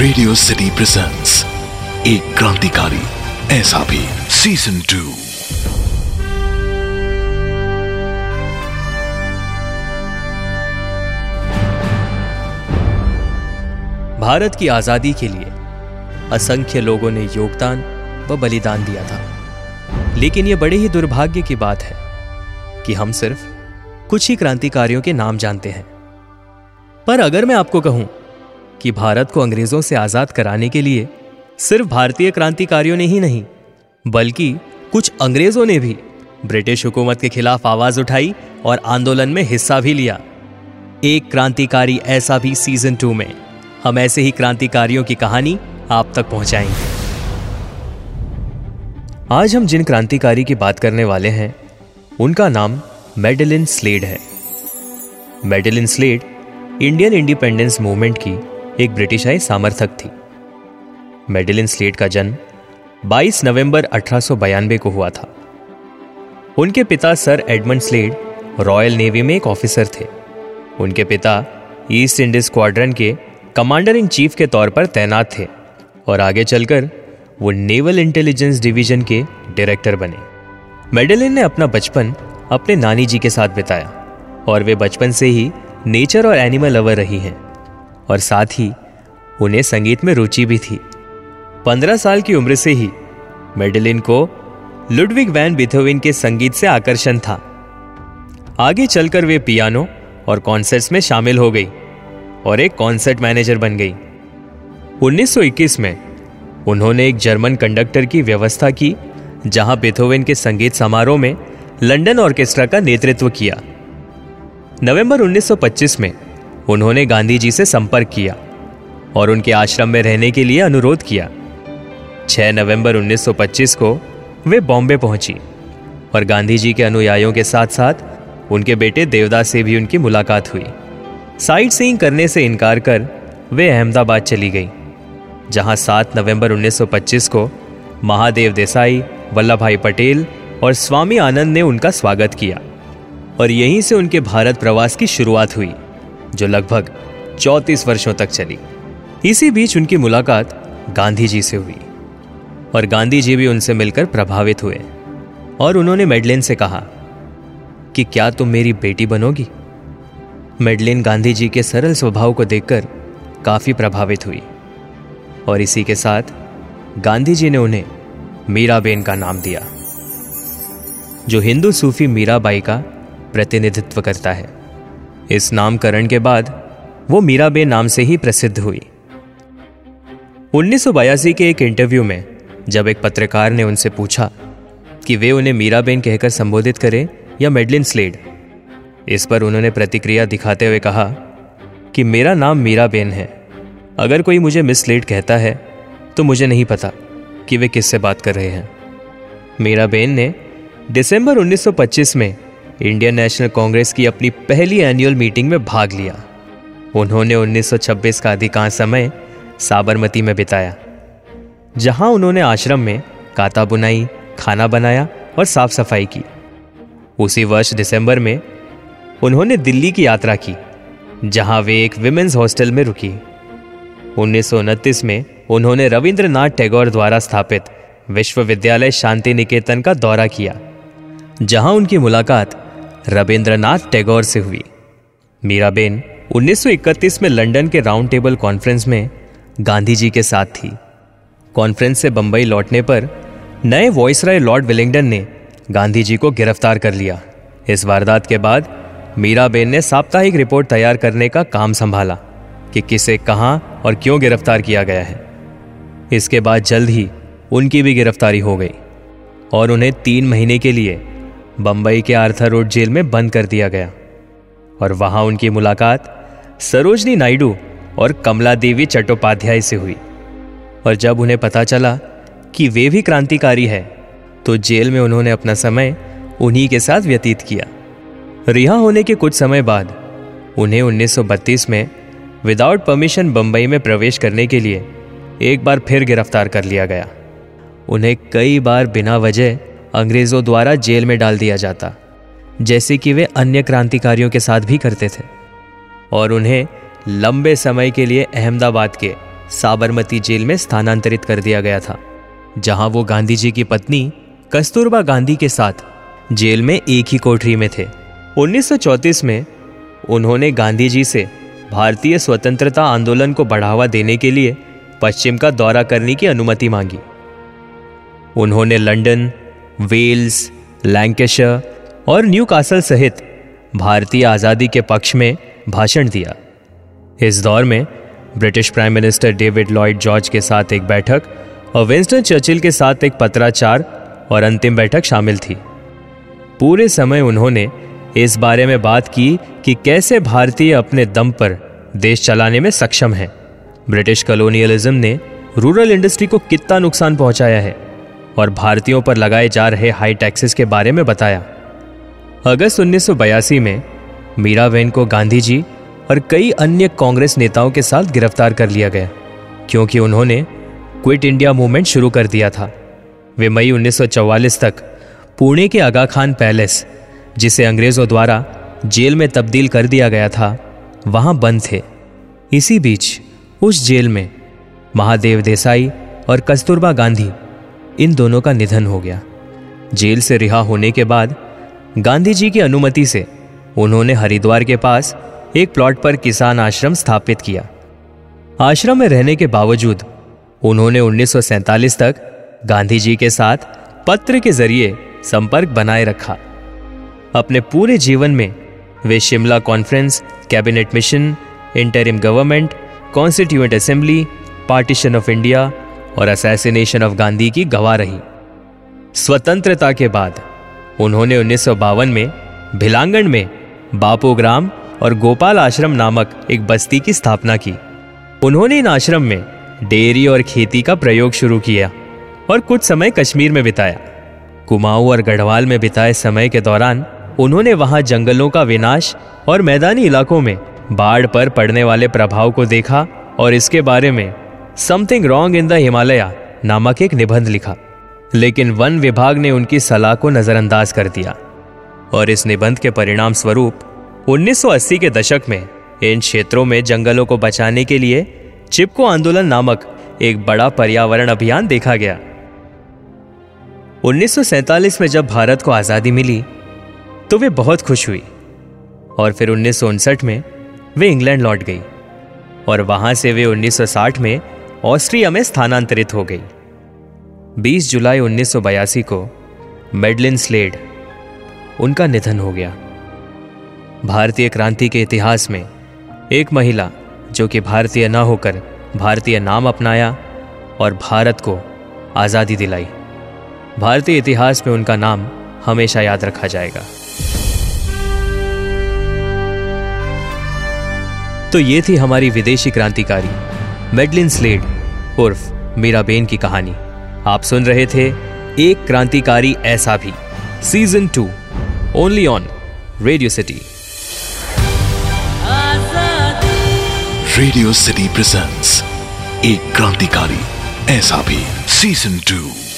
Radio city presents एक क्रांतिकारी, ऐसा भी सीज़न टू भारत की आज़ादी के लिए असंख्य लोगों ने योगदान व बलिदान दिया था। लेकिन यह बड़े ही दुर्भाग्य की बात है कि हम सिर्फ़ कुछ ही क्रांतिकारियों के नाम जानते हैं। पर अगर मैं आपको कहूँ कि भारत को अंग्रेज़ों से आज़ाद कराने के लिए सिर्फ़ भारतीय क्रांतिकारियों ने ही नहीं, बल्कि कुछ अंग्रेज़ों ने भी ब्रिटिश हुकूमत के खिलाफ आवाज़ उठाई और आंदोलन में हिस्सा भी लिया। एक क्रांतिकारी ऐसा भी सीज़न टू में हम ऐसे ही क्रांतिकारियों की कहानी आप तक पहुंचाएँगे। आज हम जिन क्रांतिकारी की बात करने वाले हैं, उनका नाम मेडलिन स्लेड है। Madeleine Slade, Indian independence movement की एक ब्रिटिशाई समर्थक थी। मेडिलिन स्लेट का जन्म 22 नवंबर अठारह को हुआ था। उनके पिता sir Edmund Slade Royal Navy में एक ऑफिसर थे। उनके पिता ईस्ट इंडीज स्क्वाड्रन के कमांडर इन चीफ के तौर पर तैनात थे और आगे चलकर वो नेवल इंटेलिजेंस डिवीज़न के डायरेक्टर बने। मेडलिन ने अपना बचपन अपने नानी जी के साथ बिताया और वे बचपन से ही नेचर और एनिमल लवर रही हैं। और साथ ही उन्हें संगीत में रुचि भी थी। पंद्रह साल की उम्र से ही मेडलिन को लुडविग वैन बिथोविन के संगीत से आकर्षण था। आगे चलकर वे पियानो और कॉन्सर्ट्स में शामिल हो गई और एक कॉन्सर्ट मैनेजर बन गई। 1921 में उन्होंने एक जर्मन कंडक्टर की व्यवस्था की, जहाँ बिथोवेन के संगीत समारोह में लंदन ऑर्केस्ट्रा का नेतृत्व किया। नवंबर 1925 में उन्होंने गांधी जी से संपर्क किया और उनके आश्रम में रहने के लिए अनुरोध किया। 6 नवंबर 1925 को वे बॉम्बे पहुँची और गांधी जी के अनुयायियों के साथ साथ उनके बेटे देवदास से भी उनकी मुलाकात हुई। साइट सीइंग करने से इनकार कर वे अहमदाबाद चली गई, जहाँ 7 नवंबर 1925 को महादेव देसाई वल्लभ भाई पटेल और स्वामी आनंद ने उनका स्वागत किया और यहीं से उनके भारत प्रवास की शुरुआत हुई। जो लगभग 34 वर्षों तक चली। इसी बीच उनकी मुलाकात गांधी जी से हुई और गांधी जी भी उनसे मिलकर प्रभावित हुए और उन्होंने मेडलिन से कहा कि क्या तुम मेरी बेटी बनोगी? मेडलिन गांधी जी के सरल स्वभाव को देखकर काफ़ी प्रभावित हुई और इसी के साथ गांधी जी ने उन्हें मीराबेन का नाम दिया, जो हिंदू सूफी मीराबाई का प्रतिनिधित्व करता है। इस नामकरण के बाद वो मीराबेन नाम से ही प्रसिद्ध हुई। 1982 के एक इंटरव्यू में जब एक पत्रकार ने उनसे पूछा कि वे उन्हें मीराबेन कहकर संबोधित करें या मेडलिन स्लेड, इस पर उन्होंने प्रतिक्रिया दिखाते हुए कहा कि मेरा नाम मीराबेन है। अगर कोई मुझे मिस स्लेड कहता है तो मुझे नहीं पता कि वे किससे बात कर रहे हैं। मीराबेन ने दिसंबर 1925 में इंडियन नेशनल कांग्रेस की अपनी पहली एनुअल मीटिंग में भाग लिया। उन्होंने 1926 का अधिकांश समय साबरमती में बिताया, जहाँ उन्होंने आश्रम में काता बुनाई, खाना बनाया और साफ़ सफ़ाई की। उसी वर्ष दिसंबर में उन्होंने दिल्ली की यात्रा की, जहाँ वे एक विमेंस हॉस्टल में रुकी। उन्नीस सौ उनतीस में उन्होंने रविंद्रनाथ टैगोर द्वारा स्थापित विश्वविद्यालय शांति निकेतन का दौरा किया, जहाँ उनकी मुलाकात रविंद्रनाथ टैगोर से हुई। मीराबेन 1931 में लंदन के राउंड टेबल कॉन्फ्रेंस में गांधी जी के साथ थी। कॉन्फ्रेंस से बंबई लौटने पर नए वॉइसराय लॉर्ड विलिंगडन ने गांधी जी को गिरफ़्तार कर लिया। इस वारदात के बाद मीराबेन ने साप्ताहिक रिपोर्ट तैयार करने का काम संभाला कि किसे, कहाँ और क्यों गिरफ़्तार किया गया है। इसके बाद जल्द ही उनकी भी गिरफ्तारी हो गई और उन्हें तीन महीने के लिए बंबई के आर्थर रोड जेल में बंद कर दिया गया। और वहाँ उनकी मुलाकात सरोजनी नायडू और कमला देवी चट्टोपाध्याय से हुई। और जब उन्हें पता चला कि वे भी क्रांतिकारी है तो जेल में उन्होंने अपना समय उन्हीं के साथ व्यतीत किया। रिहा होने के कुछ समय बाद उन्हें 1932 में विदाउट परमिशन बंबई में प्रवेश करने के लिए एक बार फिर गिरफ़्तार कर लिया गया। उन्हें कई बार बिना वजह अंग्रेज़ों द्वारा जेल में डाल दिया जाता, जैसे कि वे अन्य क्रांतिकारियों के साथ भी करते थे। और उन्हें लंबे समय के लिए अहमदाबाद के साबरमती जेल में स्थानांतरित कर दिया गया था, जहाँ वो गांधी जी की पत्नी कस्तूरबा गांधी के साथ जेल में एक ही कोठरी में थे। 1934 में उन्होंने गांधी जी से भारतीय स्वतंत्रता आंदोलन को बढ़ावा देने के लिए पश्चिम का दौरा करने की अनुमति मांगी। उन्होंने लंदन वेल्स, लैंकेशर और न्यू कासल सहित भारतीय आज़ादी के पक्ष में भाषण दिया। इस दौर में British prime minister David Lloyd George के साथ एक बैठक और विंस्टन चर्चिल के साथ एक पत्राचार और अंतिम बैठक शामिल थी। पूरे समय उन्होंने इस बारे में बात की कि कैसे भारतीय अपने दम पर देश चलाने में सक्षम हैं। ब्रिटिश कॉलोनियलिज्म ने रूरल इंडस्ट्री को कितना नुकसान पहुँचाया है? और भारतीयों पर लगाए जा रहे हाई टैक्सेस के बारे में बताया। अगस्त 1982 में मीराबेन को गांधी जी और कई अन्य कांग्रेस नेताओं के साथ गिरफ़्तार कर लिया गया, क्योंकि उन्होंने क्विट इंडिया मूवमेंट शुरू कर दिया था। वे मई 1944 तक पुणे के आगा खान पैलेस, जिसे अंग्रेज़ों द्वारा जेल में तब्दील कर दिया गया था, वहाँ बंद थे। इसी बीच उस जेल में महादेव देसाई और कस्तूरबा गांधी इन दोनों का निधन हो गया। जेल से रिहा होने के बाद गांधी जी की अनुमति से उन्होंने हरिद्वार के पास एक प्लॉट पर किसान आश्रम स्थापित किया। आश्रम में रहने के बावजूद उन्होंने 1947 तक गांधी जी के साथ पत्र के ज़रिए संपर्क बनाए रखा। अपने पूरे जीवन में वे Shimla conference, cabinet mission, interim government, constituent assembly, partition of India और असैसिनेशन ऑफ़ गांधी की गवाह रही। स्वतंत्रता के बाद, उन्होंने उन्नीस में भिलांगण में बापू ग्राम और गोपाल आश्रम नामक एक बस्ती की स्थापना की। उन्होंने इन आश्रम में डेयरी और खेती का प्रयोग शुरू किया और कुछ समय कश्मीर में बिताया। कुमाऊं और गढ़वाल में बिताए समय के दौरान, उन्होंने वहाँ जंगलों का विनाश और मैदानी इलाकों में बाढ़ पर पड़ने वाले प्रभाव को देखा और इसके बारे में something wrong in the Himalaya नामक एक निबंध लिखा। लेकिन वन विभाग ने उनकी सलाह को नजरअंदाज कर दिया। और इस निबंध के परिणाम स्वरूप 1980 के दशक में, इन क्षेत्रों में जंगलों को बचाने के लिए चिपको आंदोलन नामक एक बड़ा पर्यावरण अभियान देखा गया। 1947 में जब भारत को आज़ादी मिली तो वे बहुत खुश हुई। और फिर उन्नीस सौ उनसठ में वे इंग्लैंड लौट गई। और वहाँ से वे 1960 में ऑस्ट्रिया में स्थानांतरित हो गई। 20 जुलाई 1982 को मेडलिन स्लेड, उनका निधन हो गया। भारतीय क्रांति के इतिहास में एक महिला, जो कि भारतीय न होकर भारतीय नाम अपनाया और भारत को आज़ादी दिलाई। भारतीय इतिहास में उनका नाम हमेशा याद रखा जाएगा। तो ये थी हमारी विदेशी क्रांतिकारी। मेडलिन स्लेड, उर्फ़ मीराबेन की कहानी। आप सुन रहे थे एक क्रांतिकारी ऐसा भी, season two only on Radio City Radio City presents एक क्रांतिकारी ऐसा भी, सीज़न टू।